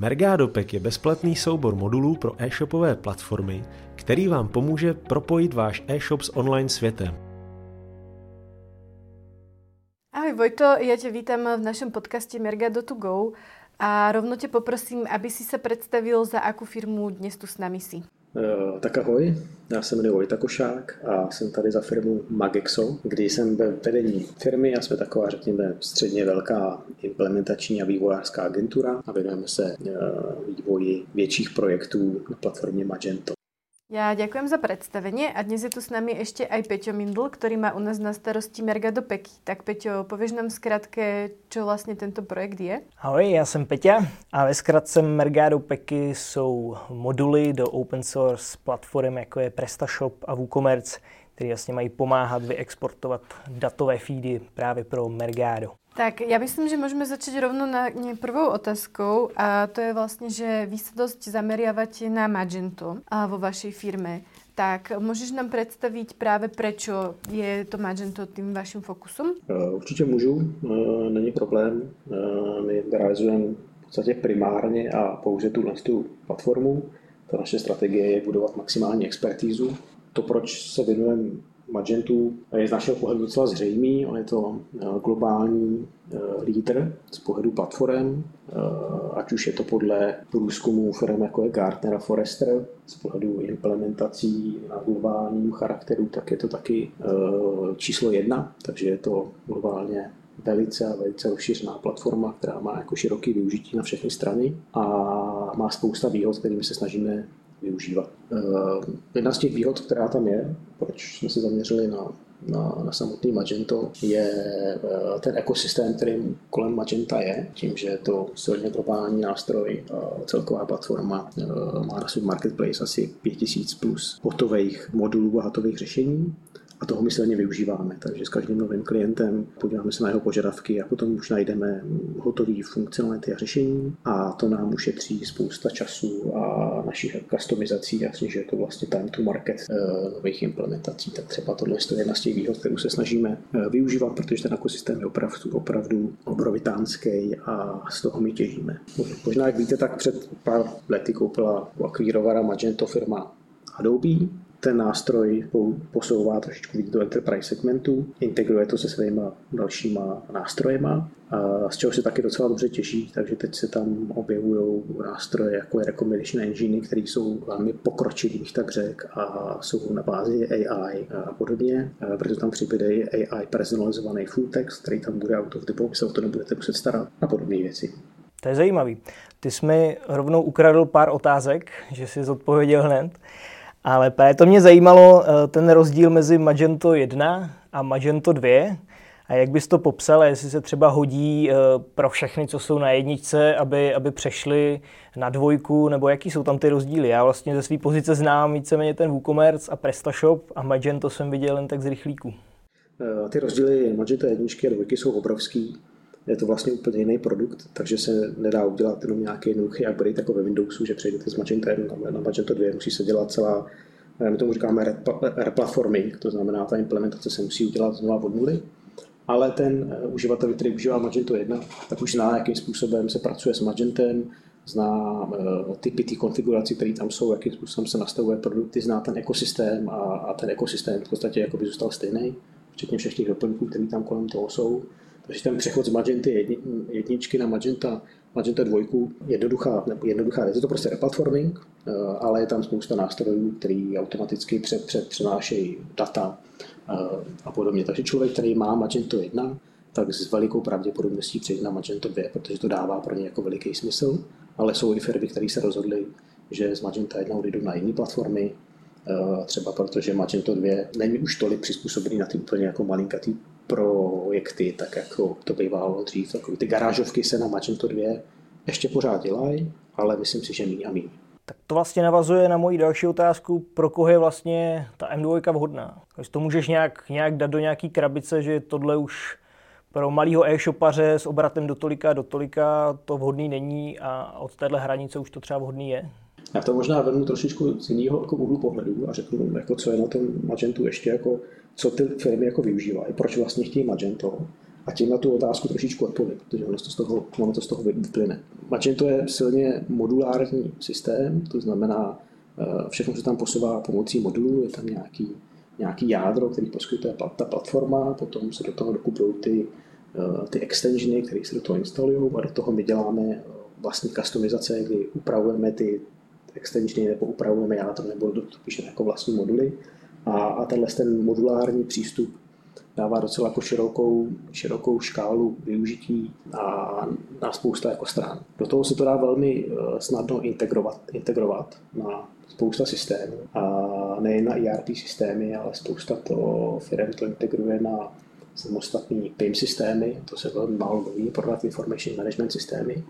Mergado Pack je bezplatný soubor modulů pro e-shopové platformy, který vám pomůže propojit váš e-shop s online světem. Ahoj Vojto, já tě vítám v našem podcastě Mergado to go a rovno tě poprosím, aby si se představil, za jakou firmu dnes tu s nami si. Eh, tak ahoj, já se jmenuji Vojta Košák a jsem tady za firmu Magexo, kdy jsem ve vedení firmy a jsme taková, řekněme, středně velká implementační a vývojářská agentura a věnujeme se eh, vývoji větších projektů na platformě Magento. Já děkuji za představení a dnes je tu s námi ještě aj Peťo Mindl, který má u nás na starosti Mergado Peky. Tak Peťo, pověš nám zkrátke, co vlastně tento projekt je? Ahoj, já jsem Peťa a ve zkratce Mergado Peky jsou moduly do open source platform, jako je PrestaShop a WooCommerce, které vlastně mají pomáhat vyexportovat datové feedy právě pro Mergado. Tak já myslím, že můžeme začít rovno na prvou otázkou a to je vlastně, že vy se dost zameriavate na Magento a vo vašej firme. Tak můžeš nám představit právě proč je to Magento tím vaším fokusem? Eh, určitě můžu, eh, není problém. Eh, my realizujeme v podstatě primárně a pouze tu, tu platformu. Ta naše strategie je budovat maximální expertízu. To, proč se věnujeme Magentu je z našeho pohledu docela zřejmý. On je to eh, globální eh, lídr z pohledu platform, eh, ať už je to podle průzkumu firm jako je Gartner a Forrester, z pohledu implementací na globálním charakteru, tak je to taky číslo jedna, takže je to globálně velice a velice rozšířená platforma, která má jako široký využití na všechny strany a má spousta výhod, kterými se snažíme využívat. Eh, jedna z těch výhod, která tam je, proč jsme se zaměřili na, na, na samotný Magento, je eh, ten ekosystém, který kolem Magenta je, tím, že je to silně globální nástroj, celková platforma eh, má na svůj marketplace asi 5000 plus hotových modulů a hotových řešení a toho my silně využíváme. Takže s každým novým klientem podíváme se na jeho požadavky a potom už najdeme hotové funkcionality a řešení a to nám ušetří spousta času a našich customizací a snižuje to vlastně time to market eh, nových implementací. Tak třeba tohle je jedna z těch výhod, kterou se snažíme eh, využívat, protože ten ekosystém je opravdu, opravdu obrovitánský a z toho my těžíme. Možná, jak víte, tak před pár lety koupila akvírovala Magento firma Adobe, ten nástroj posouvá trošičku víc do enterprise segmentu, integruje to se svými dalšíma nástrojema, a z čeho se taky docela dobře těší, takže teď se tam objevují nástroje jako je Recommendation Engine, které jsou velmi pokročilý, tak řek, a jsou na bázi AI a podobně, protože tam přibude AI personalizovaný full text, který tam bude out of the box, se o to nebudete muset starat a podobné věci. To je zajímavý. Ty jsi mi rovnou ukradl pár otázek, že jsi zodpověděl hned. Ale právě to mě zajímalo, eh, ten rozdíl mezi Magento 1 a Magento 2. A jak bys to popsal, jestli se třeba hodí eh, pro všechny, co jsou na jedničce, aby, aby přešli na dvojku, nebo jaký jsou tam ty rozdíly? Já vlastně ze své pozice znám víceméně ten WooCommerce a PrestaShop a Magento jsem viděl jen tak z rychlíku. Eh, ty rozdíly Magento jedničky a dvojky jsou obrovský. Je to vlastně úplně jiný produkt, takže se nedá udělat jenom nějaký jednoduchý upgrade jako ve Windowsu, že přejdete z Magento 1 na Magento 2, musí se dělat celá my tomu říkáme replatforming, to znamená, ta implementace se musí udělat znova od nuly, ale ten eh, uživatel, který užívá Magento 1, tak už zná, jakým způsobem se pracuje s Magentem, zná uh, typy ty konfigurací, které tam jsou, jakým způsobem se nastavuje produkty, zná ten ekosystém a, a ten ekosystém v podstatě jako by zůstal stejný, včetně všech těch doplňků, které tam kolem toho jsou. Takže ten přechod z Magenty jedničky na Magenta Magenta 2 jednoduchá, nebo jednoduchá věc, je to prostě replatforming, eh, ale je tam spousta nástrojů, který automaticky před přenášejí data eh, a podobně. Takže člověk, který má Magento 1, tak s velikou pravděpodobností přejde na Magento 2, protože to dává pro ně jako veliký smysl, ale jsou i firmy, které se rozhodly, že z Magenta 1 odjdou na jiné platformy, eh, třeba protože Magento 2 není už tolik přizpůsobený na ty úplně jako malinkatý projekty, tak jako to bývalo dřív. Takový ty garážovky se na Magento 2 ještě pořád dělají, ale myslím si, že míň a míň. Tak to vlastně navazuje na moji další otázku, pro koho je vlastně ta M2 vhodná. Když to můžeš nějak, nějak dát do nějaký krabice, že tohle už pro malého e-shopaře s obratem do tolika do tolika to vhodný není a od téhle hranice už to třeba vhodný je? Já to možná vezmu trošičku z jiného jako úhlu pohledu a řeknu, jako, co je na tom Magentu ještě, jako, co ty firmy jako využívají, proč vlastně chtějí Magento A tím na tu otázku trošičku odpovím, protože ono to z toho, ono to z toho vyplyne. Magento je silně modulární systém, to znamená, eh, všechno se tam posouvá pomocí modulů, je tam nějaký, nějaký jádro, který poskytuje ta platforma, potom se do toho dokupují ty, eh, ty extensiony, které se do toho instalují a do toho my děláme vlastní customizace, kdy upravujeme ty extensiony nebo upravujeme jádro nebo píšeme jako vlastní moduly. A, a tenhle ten modulární přístup dává docela jako širokou, širokou škálu využití a na spousta jako stran. Do toho se to dá velmi eh, snadno integrovat, integrovat na spousta systémů a nejen na ERP systémy, ale spousta to firm to integruje na samostatný PIM systémy, to se velmi málo mluví, Product Information Management systémy,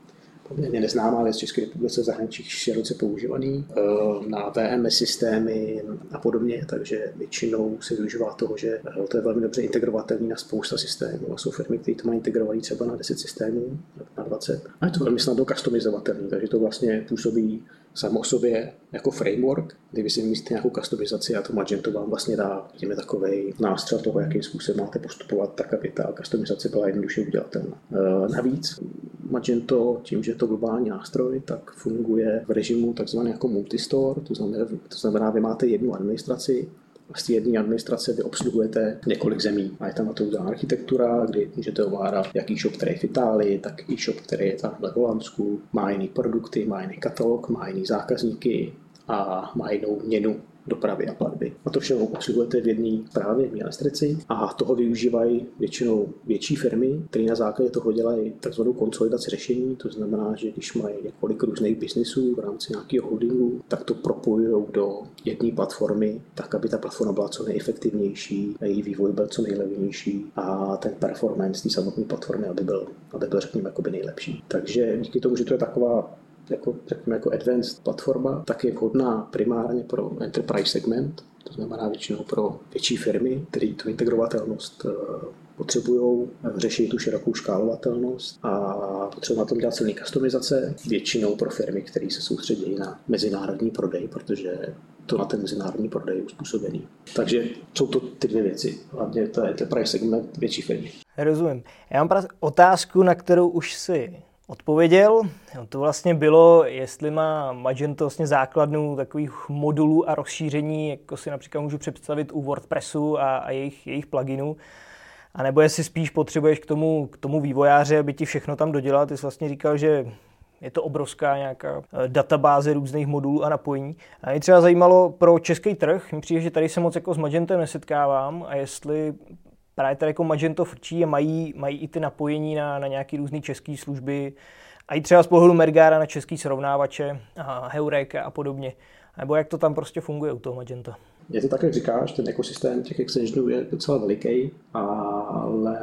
poměrně neznámá věc v České republice, zahraničí široce používaný, eh, na VMS systémy a podobně, takže většinou se využívá toho, že eh, to je velmi dobře integrovatelný na spousta systémů a jsou firmy, které to mají integrovaný třeba na 10 systémů, na 20 a je to velmi snadno customizovatelný, takže to vlastně působí samo o sobě jako framework, kdy vy si vymyslíte nějakou customizaci a to Magento vám vlastně dá tím takový nástroj toho, jakým způsobem máte postupovat, tak aby ta customizace byla jednoduše udělatelná. E, navíc Magento, tím, že je to globální nástroj, tak funguje v režimu takzvaný jako multistore, to znamená, to znamená, vy máte jednu administraci, z té jedné administrace vy obsluhujete několik zemí. A je tam na to udělaná architektura, kdy můžete ovládat jak e-shop, který je v Itálii, tak e-shop, který je tam v Holandsku, má jiný produkty, má jiný katalog, má jiný zákazníky a má jinou měnu dopravy a platby. A to všechno obsluhujete v jedné právě v administraci a toho využívají většinou větší firmy, které na základě toho dělají takzvanou konsolidaci řešení. To znamená, že když mají několik různých biznisů v rámci nějakého holdingu, tak to propojují do jedné platformy, tak aby ta platforma byla co nejefektivnější, její vývoj byl co nejlevnější a ten performance té samotné platformy, aby byl, aby byl řekněme, nejlepší. Takže díky tomu, že to je taková jako, řekněme, jako advanced platforma, tak je vhodná primárně pro enterprise segment, to znamená většinou pro větší firmy, které tu integrovatelnost eh, potřebují řešit tu širokou škálovatelnost a potřebují na tom dělat silný customizace, většinou pro firmy, které se soustředí na mezinárodní prodej, protože to na ten mezinárodní prodej je uspůsobený. Takže jsou to ty dvě věci. Hlavně to je enterprise segment větší firmy. Rozumím. Já mám otázku, na kterou už si odpověděl. To vlastně bylo, jestli má Magento vlastně základnu takových modulů a rozšíření, jako si například můžu představit u WordPressu a, a jejich, jejich pluginů. A nebo jestli spíš potřebuješ k tomu, k tomu vývojáře, aby ti všechno tam dodělal. Ty jsi vlastně říkal, že je to obrovská nějaká eh, databáze různých modulů a napojení. A mě třeba zajímalo pro český trh, mi přijde, že tady se moc jako s Magentem nesetkávám a jestli právě tady jako Magento frčí a mají, mají i ty napojení na, na nějaké různé české služby, a i třeba z pohledu Mergára na český srovnávače, a Heureka a podobně. Nebo jak to tam prostě funguje u toho Magenta. Je to tak, jak říkáš, ten ekosystém těch extensionů je docela veliký, ale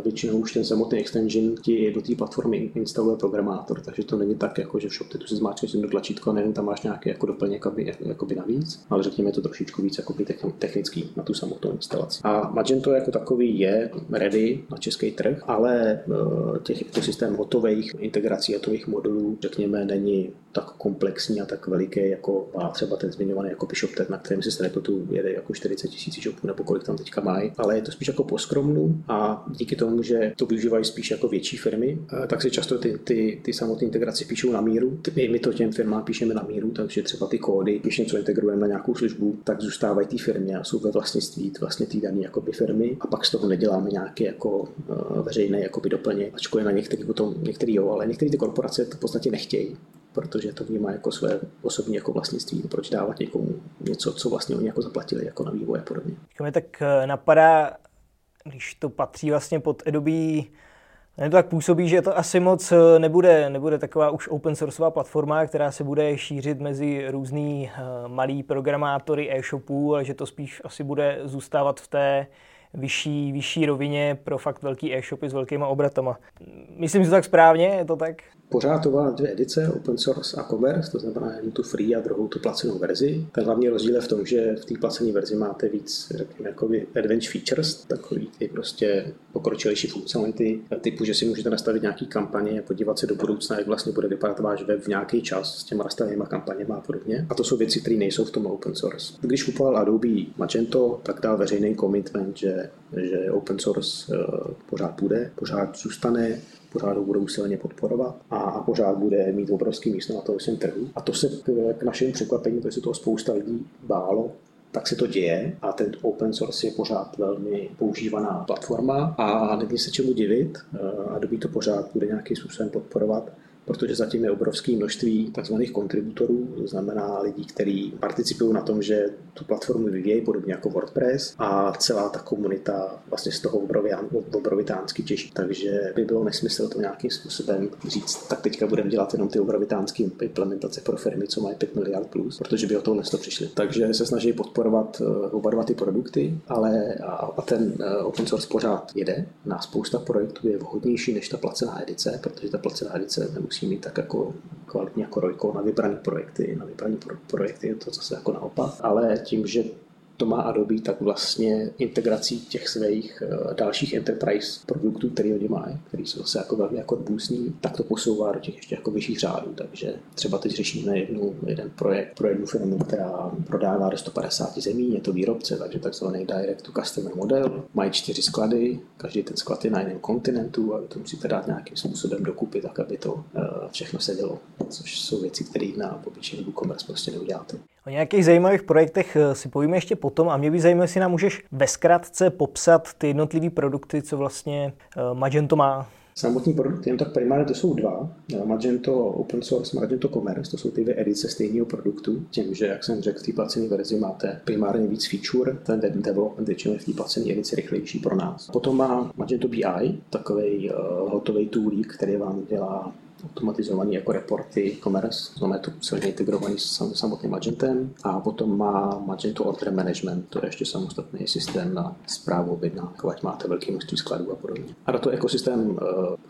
většinou už ten samotný extension ti do té platformy instaluje programátor, takže to není tak, jako že v ShopTetu si zmáčkneš jedno tlačítko a nejen tam máš nějaký jako doplněk jakoby, jakoby navíc, ale řekněme to trošičku víc jakoby technický na tu samotnou instalaci. A Magento jako takový je ready na český trh, ale eh, těch ekosystém hotových integrací, hotových modulů, řekněme, není tak komplexní a tak veliký, jako má třeba ten zmiňovaný jako ShopTet, na kterém si tu jede jako 40 tisíc shopů nebo kolik tam teďka mají, ale je to spíš jako poskromnu a díky tomu, že to využívají spíš jako větší firmy, eh, tak si často ty, ty, ty samotné integrace píšou na míru. My, my to těm firmám píšeme na míru, takže třeba ty kódy, když něco integrujeme na nějakou službu, tak zůstávají té firmě a jsou ve vlastnictví vlastně té dané firmy a pak z toho neděláme nějaké jako uh, veřejné doplně, ačkoliv na některých potom, některý jo, ale některé ty korporace to v podstatě nechtějí protože to vnímá jako své osobní jako vlastnictví, proč dávat někomu něco, co vlastně oni jako zaplatili jako na vývoj a podobně. Mě tak eh, napadá, když to patří vlastně pod Adobe, ne to tak působí, že to asi moc eh, nebude, nebude taková už open sourceová platforma, která se bude šířit mezi různý eh, malý programátory e-shopů, ale že to spíš asi bude zůstávat v té vyšší, vyšší rovině pro fakt velký e-shopy s velkýma obratama. Myslím, že to tak správně, je to tak? Pořád to má dvě edice, open source a commerce, to znamená jednu tu free a druhou tu placenou verzi. Ten hlavní rozdíl je v tom, že v té placené verzi máte víc, řekněme, jako advanced features, takový ty prostě pokročilejší funkcionality, typu, že si můžete nastavit nějaký kampaně a podívat se do budoucna, jak vlastně bude vypadat váš web v nějaký čas s těma nastavenými kampaněma a podobně. A to jsou věci, které nejsou v tom open source. Když kupoval Adobe Magento, tak dal veřejný commitment, že, že open source uh, pořád bude, pořád zůstane, pořád ho budou silně podporovat a, a pořád bude mít obrovský místo na tom trhu. A to se k, k našemu překvapení, protože se toho spousta lidí bálo, tak se to děje a ten open source je pořád velmi používaná platforma a není se čemu divit. Adobe to pořád bude nějakým způsobem podporovat protože zatím je obrovské množství tzv. kontributorů, to znamená lidí, kteří participují na tom, že tu platformu vyvíjejí, podobně jako WordPress a celá ta komunita vlastně z toho obrovitánsky těží. Takže by bylo nesmysl to nějakým způsobem říct, tak teďka budeme dělat jenom ty obrovitánské implementace pro firmy, co mají 5 miliard plus, protože by o to to přišli. Takže se snaží podporovat eh, oba dva ty produkty, ale a ten eh, open source pořád jede. Na spousta projektů je vhodnější než ta placená edice, protože ta placená edice nemusí musí mít tak jako kvalitní jako rojko na vybrané projekty, na vybrané pro, projekty je to zase jako naopak, ale tím, že to má Adobe, tak vlastně integrací těch svých eh, dalších enterprise produktů, které oni mají, které jsou zase jako velmi jako robustní, tak to posouvá do těch ještě jako vyšších řádů. Takže třeba teď řešíme jednu, jeden projekt pro jednu firmu, která prodává do 150 zemí, je to výrobce, takže takzvaný direct to customer model. Mají čtyři sklady, každý ten sklad je na jiném kontinentu a to musíte dát nějakým způsobem dokupy, tak aby to eh, všechno sedělo, což jsou věci, které na obyčejný WooCommerce prostě neuděláte. O nějakých zajímavých projektech eh, si povíme ještě potom a mě by zajímalo, jestli nám můžeš ve zkratce popsat ty jednotlivé produkty, co vlastně eh, Magento má. Samotný produkt, jen tak primárně to jsou dva. Eh, Magento Open Source, Magento Commerce, to jsou ty dvě edice stejného produktu. Tím, že, jak jsem řekl, v té placené verzi máte primárně víc feature, ten development většinou je v té placené edici rychlejší pro nás. Potom má Magento BI, takový uh, hotový toolík, který vám dělá automatizovaný jako reporty e-commerce, znamená to celně integrovaný s samotným Magentem a potom má Magento Order Management, to je ještě samostatný systém na zprávu objednávek, ať máte velké množství skladů a podobně. A na to ekosystém uh,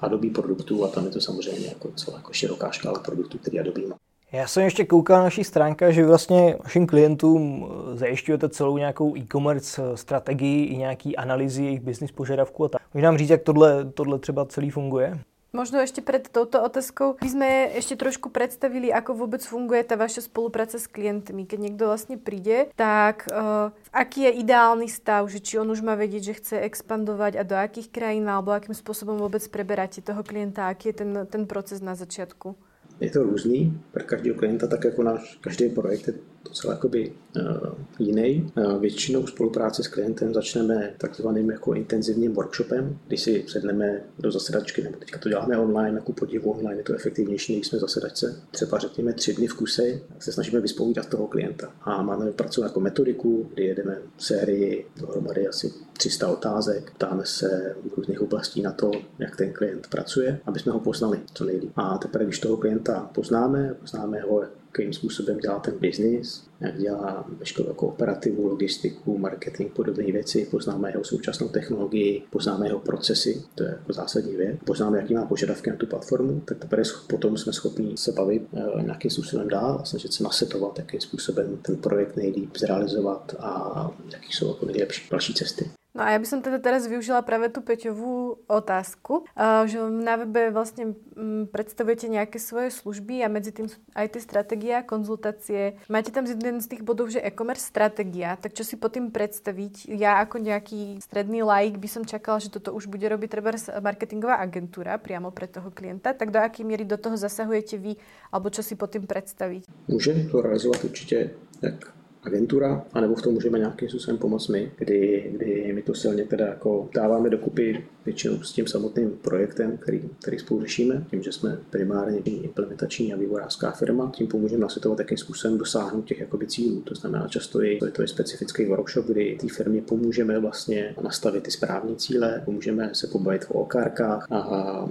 Adobe produktů a tam je to samozřejmě jako celá jako široká škála produktů, který Adobe má. Já jsem ještě koukal na naší stránka, že vlastně vašim klientům eh, zajišťujete celou nějakou e-commerce eh, strategii i nějaký analýzy jejich business požadavků a tak. Můžeš nám říct, jak tohle, tohle třeba celý funguje? Možno ešte pred touto otázkou by sme ešte trošku predstavili, ako vôbec funguje tá vaša spolupráca s klientmi. Keď niekto vlastne príde, tak uh, aký je ideálny stav, že či on už má vedieť, že chce expandovať a do akých krajín, alebo akým spôsobom vôbec preberáte toho klienta, aký je ten, ten proces na začiatku? Je to různý pro každého klienta, tak jako náš každý projekt je docela jakoby uh, jiný. Uh, většinou spolupráci s klientem začneme takzvaným jako intenzivním workshopem, kdy si sedneme do zasedačky, nebo teďka to děláme online, jako podivu online je to efektivnější, než jsme zasedačce. Třeba řekněme tři dny v kuse, se snažíme vyspovídat toho klienta. A máme pracovat jako metodiku, kdy jedeme sérii dohromady asi 300 otázek, ptáme se v různých oblastí na to, jak ten klient pracuje, aby jsme ho poznali co nejlíp. A teprve, když toho klienta poznáme, poznáme ho, jakým způsobem dělá ten biznis, jak dělá veškerou jako operativu, logistiku, marketing, podobné věci, poznáme jeho současnou technologii, poznáme jeho procesy, to je jako zásadní věc, poznáme, jaký má požadavky na tu platformu, tak teprve potom jsme schopni se bavit e, nějakým způsobem dál a snažit se nasetovat, jakým způsobem ten projekt nejlíp zrealizovat a jaký jsou jako nejlepší další cesty. No a ja by som teda teraz využila práve tú Peťovú otázku, že na webe vlastne mm, predstavujete nejaké svoje služby a medzi tým aj tie stratégie a konzultácie. Máte tam jeden z tých bodov, že e-commerce stratégia, tak čo si pod tým predstaviť? Ja ako nejaký stredný laik by som čakala, že toto už bude robiť treba marketingová agentúra priamo pre toho klienta, tak do akej miery do toho zasahujete vy, alebo čo si pod tým predstaviť? Může to realizovat určitě jak agentura, anebo v tom můžeme nějakým způsobem pomoct my, kdy, kdy my to silně teda jako dáváme dokupy většinou s tím samotným projektem, který, který spolu řešíme, tím, že jsme primárně implementační a vývojářská firma, tím pomůžeme nasvětovat, jakým způsobem dosáhnout těch jakoby cílů. To znamená, často je to je specifický workshop, kdy té firmě pomůžeme vlastně nastavit ty správné cíle, pomůžeme se pobavit o okárkách a,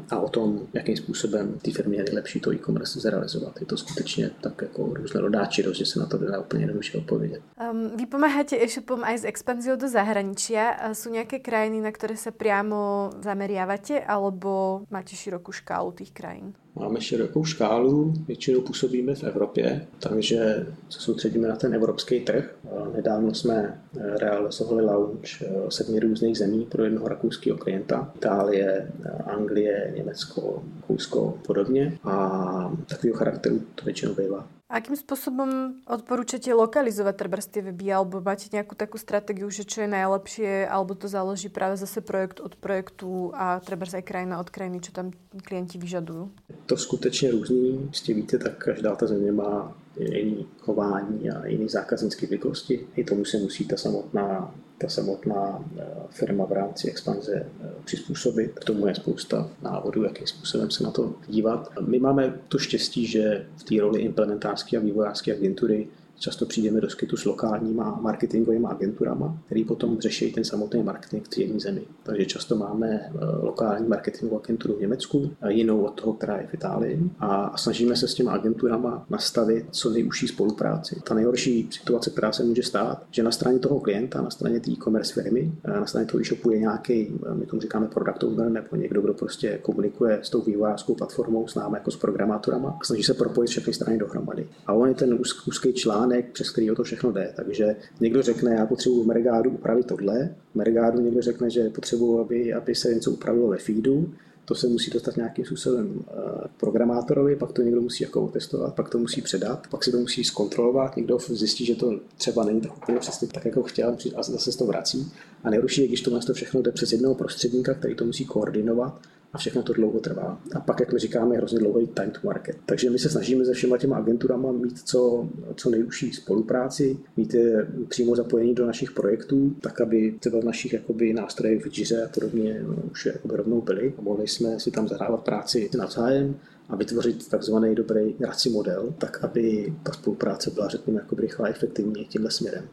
a o tom, jakým způsobem té firmě je nejlepší to e-commerce zrealizovat. Je to skutečně tak jako různorodá činnost, že se na to dá úplně jednoduše odpovědět. Um, vy pomáháte e-shopom aj s expanziou do zahraničia. Sú nejaké krajiny, na které se priamo zameriavate, alebo máte širokou škálu tých krajín? Máme širokou škálu, většinou působíme v Evropě, takže se soustředíme na ten evropský trh. Nedávno jsme eh, realizovali launch eh, sedmi různých zemí pro jednoho rakouského klienta. Itálie, eh, Anglie, Německo, Rakousko podobně. A takového charakteru to většinou bývá. Akým spôsobom odporúčate lokalizovať trebárs tie weby, alebo máte nejakú takú stratégiu, že čo je najlepšie, alebo to záleží práve zase projekt od projektu a trebárs aj krajina od krajiny, čo tam klienti vyžadujú? To skutečně různý. Jistě víte, tak každá ta země má jiný chování a jiný zákaznické zvyklosti. I tomu se musí ta samotná ta samotná eh, firma v rámci expanze eh, přizpůsobit. K tomu je spousta návodů, jakým způsobem se na to dívat. My máme to štěstí, že v té roli implementářské a vývojářské agentury Často přijdeme do skytu s lokálníma marketingovými agenturama, který potom řeší ten samotný marketing v jedné zemi. Takže často máme eh, lokální marketingovou agenturu v Německu, jinou od toho, která je v Itálii a snažíme se s těma agenturama nastavit co nejužší spolupráci. Ta nejhorší situace, která se může stát, že na straně toho klienta, na straně té e-commerce firmy, eh, na straně toho e-shopu je nějaký, eh, my tomu říkáme product owner, nebo někdo, kdo prostě komunikuje s tou vývojářskou platformou, s námi jako s programátorama snaží se propojit všechny strany dohromady. A on je ten úzký článek článek, přes který to všechno jde. Takže někdo řekne, já potřebuji v Mergádu upravit tohle, v Mergádu někdo řekne, že potřebuji, aby, aby se něco upravilo ve feedu, to se musí dostat nějakým způsobem k eh, programátorovi, pak to někdo musí jako testovat, pak to musí předat, pak si to musí zkontrolovat, někdo zjistí, že to třeba není tak úplně přesně tak, jako chtěl, a zase se to vrací. A nejhorší je, když to všechno jde přes jednoho prostředníka, který to musí koordinovat a všechno to dlouho trvá. A pak, jak my říkáme, je hrozně dlouhý time to market. Takže my se snažíme se všema těma agenturama mít co, co nejužší spolupráci, mít je přímo zapojení do našich projektů, tak aby třeba v našich jakoby, nástrojích v Jiře a podobně no, už jakoby rovnou byli a mohli jsme si tam zahrávat práci navzájem a vytvořit takzvaný dobrý raci model, tak aby ta spolupráce byla, řekněme, jako rychlá a efektivní tímhle směrem.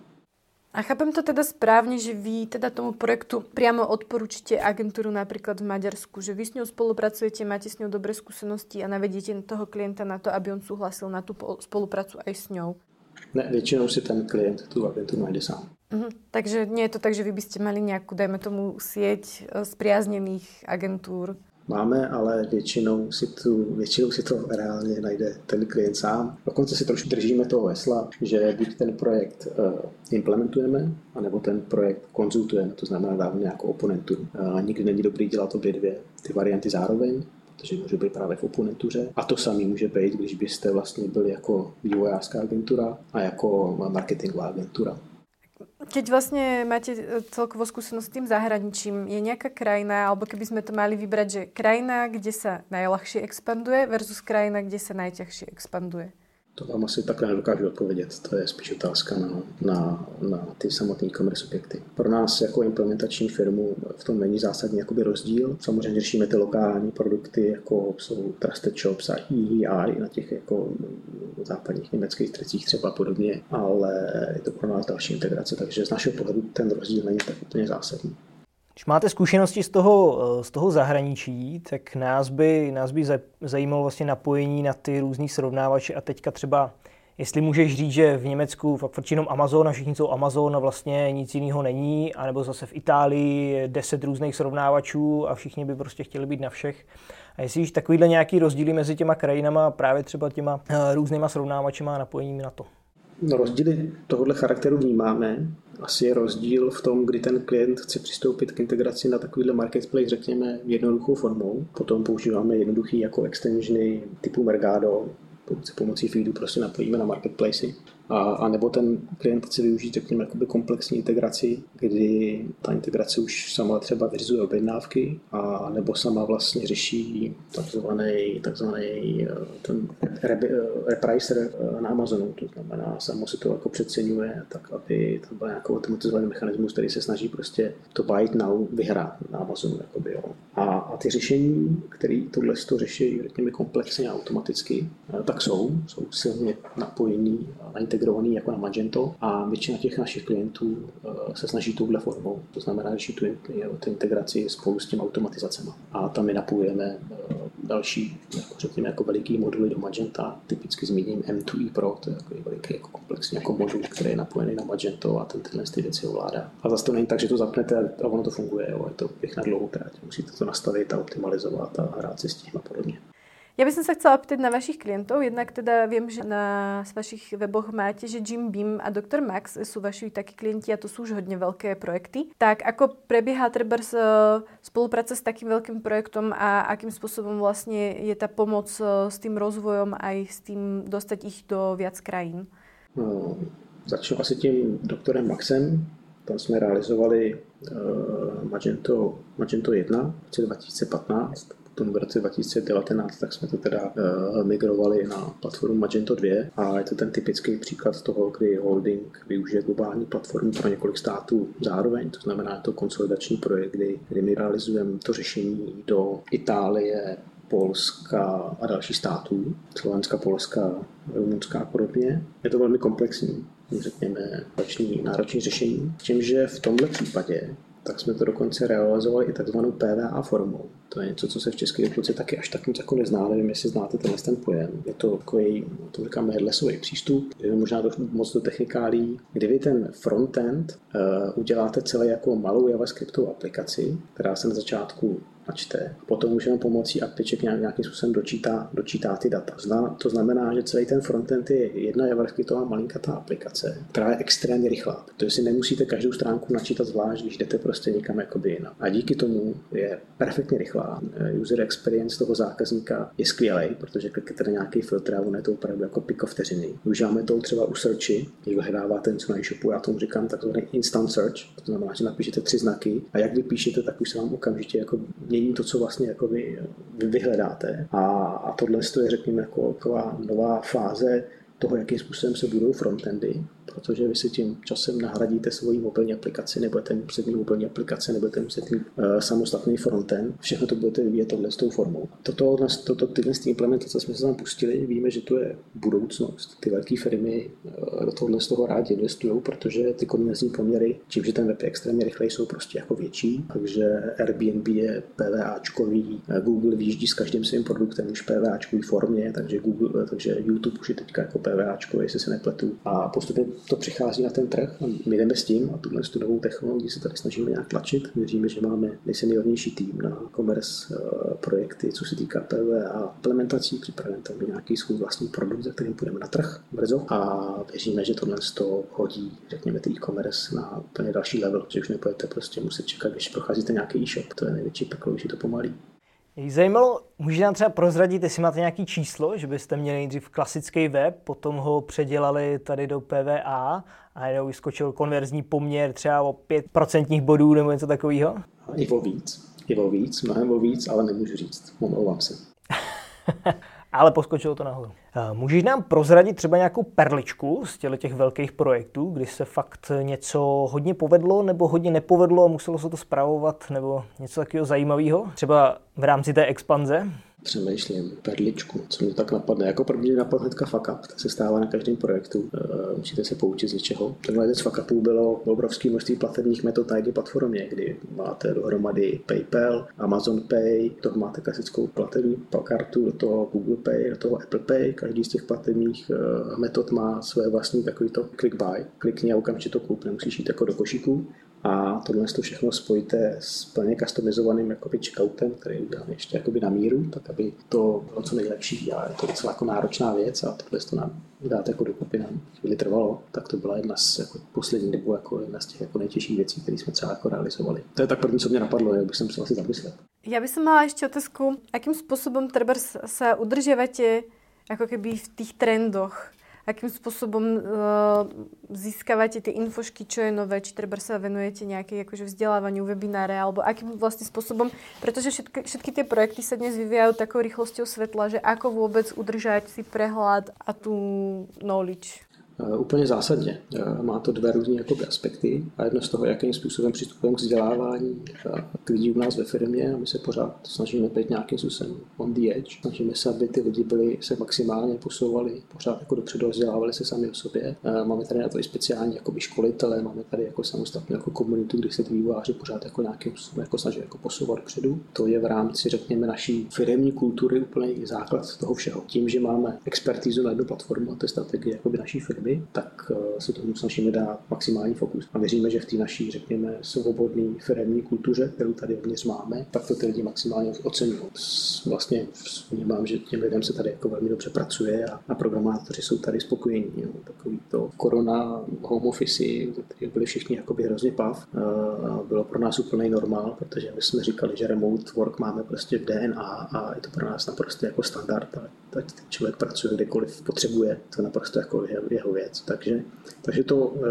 A chápem to teda správne, že vy teda tomu projektu priamo odporúčite agentúru napríklad v Maďarsku, že vy s ňou spolupracujete, máte s ňou dobré skúsenosti a navedíte toho klienta na to, aby on súhlasil na tú spoluprácu aj s ňou. Ne, většinou si ten klient tu agenturu najde sám. Uh-huh. Takže nie je to tak, že vy by ste mali nejakú, dajme tomu, sieť eh, spriaznených agentúr, máme, ale většinou si, tu, většinou si to reálně najde ten klient sám. Dokonce si trošku držíme toho hesla, že buď ten projekt uh, implementujeme, anebo ten projekt konzultujeme, to znamená dáváme nějakou oponenturu. Uh, nikdy není dobrý dělat obě dvě ty varianty zároveň, protože může být právě v oponentuře. A to samý může být, když byste vlastně byli jako vývojářská agentura a jako marketingová agentura. Keď vlastne máte e, celkovo skúsenosť s tým zahraničím, je nejaká krajina, alebo keby sme to mali vybrať, že krajina, kde sa najľahšie expanduje versus krajina, kde sa najťažšie expanduje? To vám asi takhle nedokážu odpovědět. To je spíš otázka na, na, na ty samotné e-commerce subjekty. Pro nás jako implementační firmu v tom není zásadní jakoby rozdíl. Samozřejmě řešíme ty lokální produkty, jako jsou Trusted Shops a EEI na těch jako západních německých tricích třeba podobně, ale je to pro nás další integrace, takže z našeho pohledu ten rozdíl není tak úplně zásadní. Když máte zkušenosti z toho, eh, z toho zahraničí, tak nás by, nás by zajímalo vlastně napojení na ty různý srovnávače a teďka třeba Jestli můžeš říct, že v Německu fakt jenom Amazon a všichni jsou Amazon a vlastně nic jiného není, anebo zase v Itálii je deset různých srovnávačů a všichni by prostě chtěli být na všech. A jestli víš takovýhle nějaký rozdíly mezi těma krajinama, právě třeba těma eh, různýma srovnávačema a napojením na to? No, rozdíly tohohle charakteru vnímáme. Asi je rozdíl v tom, kdy ten klient chce přistoupit k integraci na takovýhle marketplace, řekněme, jednoduchou formou. Potom používáme jednoduchý jako extensiony typu Mergado, pomocí feedu prostě napojíme na marketplace a, a nebo ten klient chce využít, řekněme, jakoby komplexní integraci, kdy ta integrace už sama třeba vyřizuje objednávky, a nebo sama vlastně řeší takzvaný, takzvaný eh, ten repricer eh, na Amazonu, to znamená, samo se to jako přeceňuje, tak aby tam byl nějaký automatizovaný mechanismus, který se snaží prostě to buy now vyhrát na Amazonu. Jakoby, jo. A, a ty řešení, které tohle to řeší, řekněme, komplexně a automaticky, eh, tak jsou, jsou silně napojení na integrovaný jako na Magento a většina těch našich klientů eh, se snaží touhle formou. To znamená, že tu, tu integraci spolu s těmi automatizacemi. A tam my napojujeme eh, další, jako řekněme, jako veliký moduly do Magenta. Typicky zmíním M2E Pro, to je takový veliký jako komplexní jako modul, který je napojený na Magento a ten tyhle ty věci ovládá. A zase to není tak, že to zapnete a ono to funguje, jo. je to na dlouhou trať. Musíte to nastavit a optimalizovat a hrát si s tím a podobně. Ja by som sa chcela na vašich klientov. Jednak teda viem, že na vašich weboch máte, že Jim Beam a Dr. Max sú vaši takí klienti a to sú už hodne veľké projekty. Tak ako prebieha treba spolupráca s takým veľkým projektom a akým spôsobom vlastne je tá pomoc e, s tým rozvojom aj s tým dostať ich do viac krajín? No, začnu asi tím doktorem Maxem. Tam jsme realizovali uh, Magento, Magento 1 v roce 2015 tom v roce 2019 tak jsme to teda uh, migrovali na platformu Magento 2 a je to ten typický příklad toho, kdy holding využije globální platformu pro několik států zároveň, to znamená je to konsolidační projekt, kdy, kdy my realizujeme to řešení do Itálie, Polska a dalších států, Slovenska, Polska, Rumunska a podobně. Je to velmi komplexní, řekněme, náročný, náročný řešení, tím, že v tomhle případě tak jsme to dokonce realizovali i takzvanou PVA formou. To je něco, co se v České republice taky až tak moc jako nezná, nevím, jestli znáte tenhle ten pojem. Je to takový, to říkáme headlessový přístup, je možná to moc do technikálí, kdy vy ten frontend uh, uděláte celé jako malou JavaScriptovou aplikaci, která se na začátku načte. Potom můžeme pomocí APIček nějak, nějakým způsobem dočítá, dočítá ty data. Zna, to znamená, že celý ten frontend je jedna JavaScriptová malinkatá aplikace, která je extrémně rychlá, protože si nemusíte každou stránku načítat zvlášť, když jdete prostě někam jakoby jinam. A díky tomu je perfektně rychlá. User experience toho zákazníka je skvělý, protože kliknete na nějaký filtr a je to opravdu jako piko vteřiny. Užíváme to třeba u searchi, když vyhledáváte něco na e-shopu, já tomu říkám takzvaný instant search, to znamená, že napíšete tři znaky a jak vypíšete, tak už se vám okamžitě jako mění to, co vlastně jako vy, vy vyhledáte. A, a tohle je, řekněme, jako taková nová fáze toho, jakým způsobem se budou frontendy protože vy si tím časem nahradíte svoji mobilní aplikaci, nebudete muset mít mobilní aplikace, nebudete muset mít uh, samostatný frontend, všechno to budete vyvíjet tohle s tou formou. Toto, toto, tyhle implementace jsme se tam pustili, víme, že to je budoucnost. Ty velké firmy uh, do tohle z toho rádi investují, protože ty konverzní poměry, tím, že ten web je extrémně rychlej, jsou prostě jako větší, takže Airbnb je PVAčkový, eh, Google vyjíždí s každým svým produktem už PVAčkový formě, takže, Google, takže YouTube už je teďka jako PVAčkový, jestli se nepletu. A postupně to přichází na ten trh a my jdeme s tím a tuhle tu novou technologii se tady snažíme nějak tlačit. Věříme, že máme nejseniornější tým na commerce eh, projekty, co se týká PV a implementací. Připravujeme tam nějaký svůj vlastní produkt, za kterým půjdeme na trh brzo a věříme, že tohle to hodí, řekněme, ty e-commerce na úplně další level, že už nebudete prostě muset čekat, když procházíte nějaký e-shop. To je největší peklo, je to pomalý. Mě zajímalo, můžete nám třeba prozradit, jestli máte nějaký číslo, že byste měli nejdřív klasický web, potom ho předělali tady do PVA a jenom vyskočil konverzní poměr třeba o 5% bodů nebo něco takového? I o víc. I o víc, mnohem o víc, ale nemůžu říct. Omlouvám se. ale poskočilo to nahoru. Můžeš nám prozradit třeba nějakou perličku z těch velkých projektů, kdy se fakt něco hodně povedlo nebo hodně nepovedlo a muselo se to zpravovat nebo něco takového zajímavého? Třeba v rámci té expanze? Přemýšlím, perličku, co mě tak napadne. Jako první napadne hnedka fuck up, to se stává na každém projektu. Uh, musíte se poučit z něčeho. Tenhle z fuck upů bylo obrovské množství platebních metod na jedné platformě, kdy máte dohromady PayPal, Amazon Pay, toho máte klasickou platební kartu, do toho Google Pay, do toho Apple Pay. Každý z těch platebních uh, metod má své vlastní takový to click buy. Klikni a okamžitě to koup, nemusíš jít jako do košíku a tohle to všechno spojíte s plně customizovaným jakoby checkoutem, který uděláme ještě jakoby na míru, tak aby to bylo co nejlepší a je to docela jako náročná věc a tohle to nám dát jako dokupy nám chvíli trvalo, tak to byla jedna z jako poslední dobu jako jedna z těch jako nejtěžších věcí, které jsme třeba jako realizovali. To je tak první, co mě napadlo, jak bych se musel asi zamyslet. Já bych mala ještě otázku, jakým způsobem třeba se udržujete jako keby v těch trendoch akým spôsobom uh, získavate tie infošky, čo je nové, či treba sa venujete nejakej akože vzdelávaniu, webináre, alebo akým vlastne spôsobom, pretože všetky, všetky tie projekty sa dnes vyvíjajú takou rýchlosťou svetla, že ako vôbec udržať si prehľad a tú knowledge. Uh, úplně zásadně. Uh, má to dva různé jakoby, aspekty a jedno z toho, jakým způsobem přistupujeme k vzdělávání uh, k lidí u nás ve firmě a my se pořád snažíme být nějakým způsobem on the edge. Snažíme se, aby ty lidi byli, se maximálně posouvali pořád jako dopředu vzdělávali se sami o sobě. Máme tady na to i speciální jakoby, školitele, máme tady jako samostatnou jako komunitu, kde se ty vývojáři pořád jako nějakým způsobem jako snaží jako posouvat předu. To je v rámci, řekněme, naší firmní kultury úplný základ toho všeho. Tím, že máme expertízu na jednu platformu a to je strategie jakoby naší firmy, tak eh, se tomu snažíme dát maximální fokus. A věříme, že v té naší, řekněme, svobodné firmní kultuře, kterou tady uvnitř máme, tak to ty lidi maximálně oceňují. Vlastně vnímám, že těm lidem se tady jako velmi dobře pracuje a, a programátoři jsou tady spokojení. Jo. Takový to korona, home office, byli všichni jakoby hrozně pav. Eh, bylo pro nás úplný normál, protože my jsme říkali, že remote work máme prostě v DNA a je to pro nás naprosto jako standard. Ať člověk pracuje kdekoliv potřebuje, to naprosto jako jeho věc. Takže, takže to uh,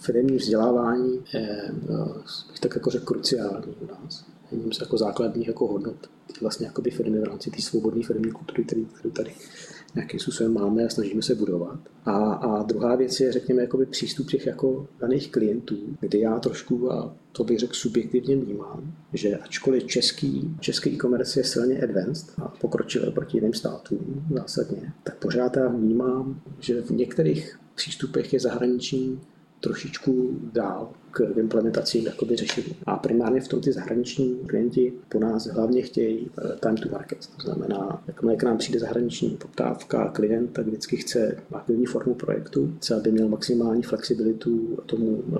firmní vzdělávání je, uh, bych tak jako řekl, kruciální u nás. Jedním z jako základních jako hodnot vlastně jakoby firmy v rámci té svobodné firmní kultury, kterou tady nějakým způsobem máme a snažíme se budovat. A, a druhá věc je, řekněme, jakoby přístup těch jako daných klientů, kdy já trošku, a to bych řekl subjektivně vnímám, že ačkoliv český, český e-commerce je silně advanced a pokročil proti jiným státům zásadně, tak pořád já vnímám, že v některých přístupech je zahraniční trošičku dál k implementacím jakoby řešení. A primárně v tom ty zahraniční klienti po nás hlavně chtějí eh, time to market. To znamená, jakmile k nám přijde zahraniční poptávka, klient tak vždycky chce aktivní formu projektu, chce, aby měl maximální flexibilitu tomu eh,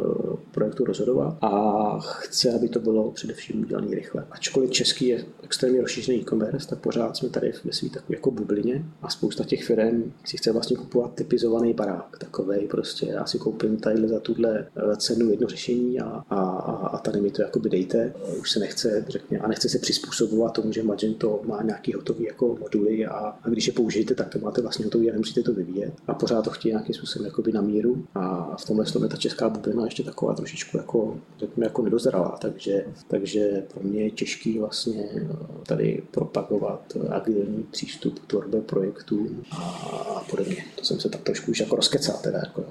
projektu rozhodovat a chce, aby to bylo především udělané rychle. Ačkoliv český je extrémně rozšířený e-commerce, tak pořád jsme tady ve svým takový jako bublině a spousta těch firm si chce vlastně kupovat typizovaný barák, takovej prostě já si koupím tady za tuhle eh, cenu jedno řešení řešení a, a, a tady mi to jakoby dejte. Už se nechce, řekně, a nechce se přizpůsobovat tomu, že Magento má nějaký hotový jako moduly a, a když je použijete, tak to máte vlastně hotový a nemusíte to vyvíjet. A pořád to chtějí nějakým způsobem jakoby na míru. A v tomhle tom je ta česká bublina ještě taková trošičku jako, řekněme, jako nedozralá. Takže, takže pro mě je těžký vlastně tady propagovat agilní přístup k tvorbě projektů a, a podobně. To jsem se tak trošku už jako rozkecal teda. Jako,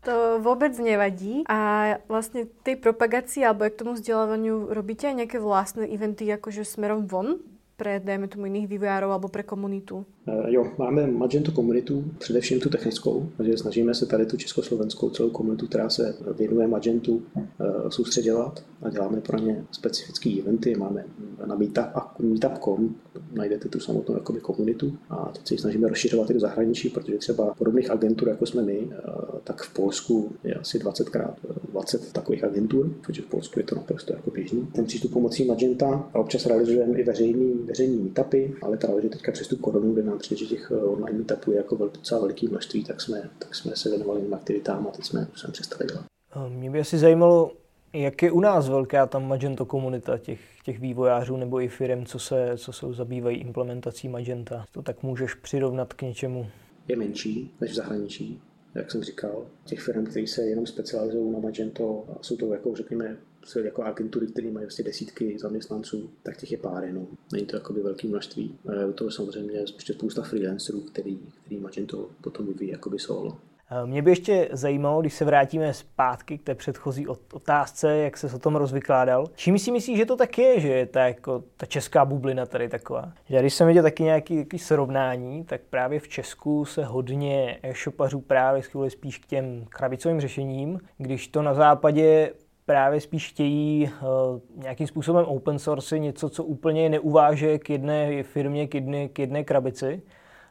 to vôbec nevadí. A vlastne tej propagácii alebo k tomu vzdelávaniu robíte aj nejaké vlastné eventy akože smerom von pre, dajme tomu, iných vývojárov alebo pre komunitu? Eh, jo, máme Magento komunitu, především tu technickou, takže snažíme se tady tu československou celou komunitu, která se věnuje Magentu, eh, soustředěvat a děláme pro ně specifické eventy. Máme na meetup.com, najdete tu samotnou jakoby, komunitu a teď se ji snažíme rozšiřovat i do zahraničí, protože třeba podobných agentur, jako jsme my, eh, tak v Polsku je asi 20krát 20 takových agentur, protože v Polsku je to naprosto jako běžný. Ten přístup pomocí Magenta a občas realizujeme i veřejný, veřejný meetupy, ale právě teďka přestup koronu, kde nám přijde, že těch online meetupů je jako docela veliký množství, tak jsme, tak jsme se věnovali těm aktivitám a teď jsme, jsme přestali dělat. Mě by asi zajímalo, jak je u nás velká ta Magento komunita těch, těch vývojářů nebo i firm, co se, co se zabývají implementací Magenta? To tak můžeš přirovnat k něčemu? Je menší než v zahraničí, jak jsem říkal. Těch firm, které se jenom specializují na Magento, jsou to jako řekněme jako agentury, které mají vlastně desítky zaměstnanců, tak těch je pár jenom. Není to jakoby velké množství. U toho samozřejmě ještě spousta freelancerů, který, který Magento potom vyvíjí jakoby solo. Mě by ještě zajímalo, když se vrátíme zpátky k té předchozí otázce, jak se o tom rozvykládal. Čím si myslíš, že to tak je, že je ta, jako, ta česká bublina tady taková? Že když jsem viděl taky nějaký, nějaký srovnání, tak právě v Česku se hodně e-shopařů právě schyluje spíš k těm krabicovým řešením, když to na západě právě spíš chtějí uh, nějakým způsobem open source, něco, co úplně neuváže k jedné firmě, k jedné, k jedné krabici.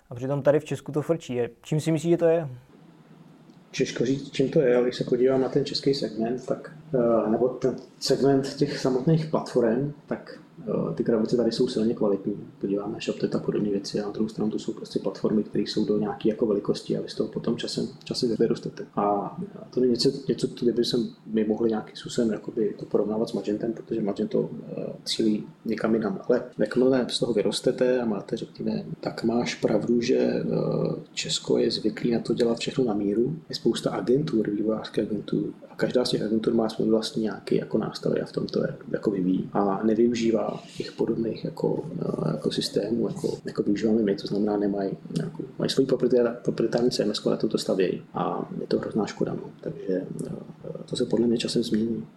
A přitom tady v Česku to frčí. Čím si myslíš, že to je? Těžko říct, čím to je, ale když se podívám na ten český segment, tak, uh, nebo ten segment těch samotných platform, tak Eh, ty krabice tady jsou silně kvalitní. Podíváme ShopTet a podobné věci a na druhou stranu to jsou prostě platformy, které jsou do nějaké jako velikosti a vy z toho potom časem, časem vyrostete. A to je něco, něco kdyby jsem my mohli nějakým způsobem to porovnávat s Magentem, protože Magento cílí někam jinam. Ale jakmile z toho vyrostete a máte, řekněme, tak máš pravdu, že uh, Česko je zvyklý na to dělat všechno na míru. Je spousta agentur, vývojářských agentur a každá z těch agentur má svůj vlastní nějaký jako nástroj a v tom to je jako vyvíjí. A nevyužívá těch podobných jako, eh, jako systémů, jako, jako využíváme my, to znamená nemají nějakou mají svoji proprietární CMS, na to stavějí a je to hrozná škoda. No. Takže to se podle mě časem změní.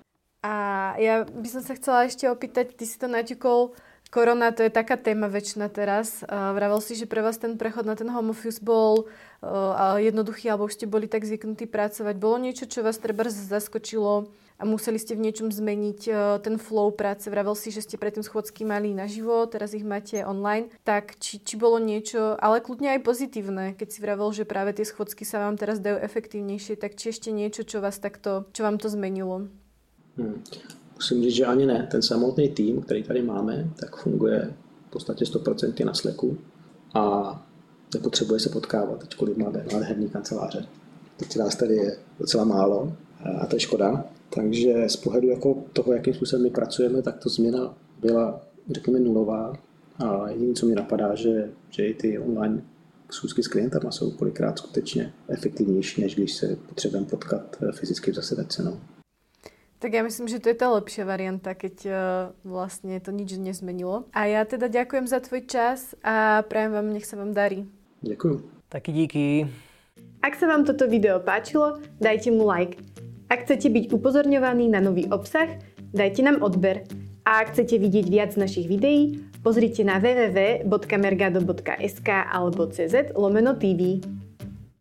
A ja by som sa chcela ešte opýtať, ty si to naťukol, korona to je taká téma väčšina teraz. Vravel si, že pre vás ten prechod na ten home office bol uh, jednoduchý, alebo už ste boli tak zvyknutí pracovať. Bolo niečo, čo vás treba zaskočilo a museli ste v niečom zmeniť uh, ten flow práce? Vravel si, že ste predtým schôdzky mali naživo, teraz ich máte online. Tak či, či bolo niečo, ale kľudne aj pozitívne, keď si vravel, že práve tie schôdzky sa vám teraz dajú efektívnejšie, tak či ešte niečo, čo vás takto, čo vám to zmenilo? Hmm. Musím říct, že ani ne. Ten samotný tým, který tady máme, tak funguje v podstatě 100% na Slacku a nepotřebuje se potkávat, ačkoliv máme nádherný kanceláře. Teď nás tady je docela málo a to je škoda. Takže z pohledu jako toho, jakým způsobem my pracujeme, tak to změna byla, řekněme, nulová. A jediné, co mi napadá, že, že i ty online schůzky s klientama jsou kolikrát skutečně efektivnější, než když se potřebujeme potkat fyzicky v zasedačce. No. Tak ja myslím, že to je tá lepšia varianta, keď uh, vlastne to nič nezmenilo. A ja teda ďakujem za tvoj čas a prajem vám, nech sa vám darí. Ďakujem. Taky díky. Ak sa vám toto video páčilo, dajte mu like. Ak chcete byť upozorňovaní na nový obsah, dajte nám odber. A ak chcete vidieť viac našich videí, pozrite na www.mergado.sk alebo cz lomeno TV.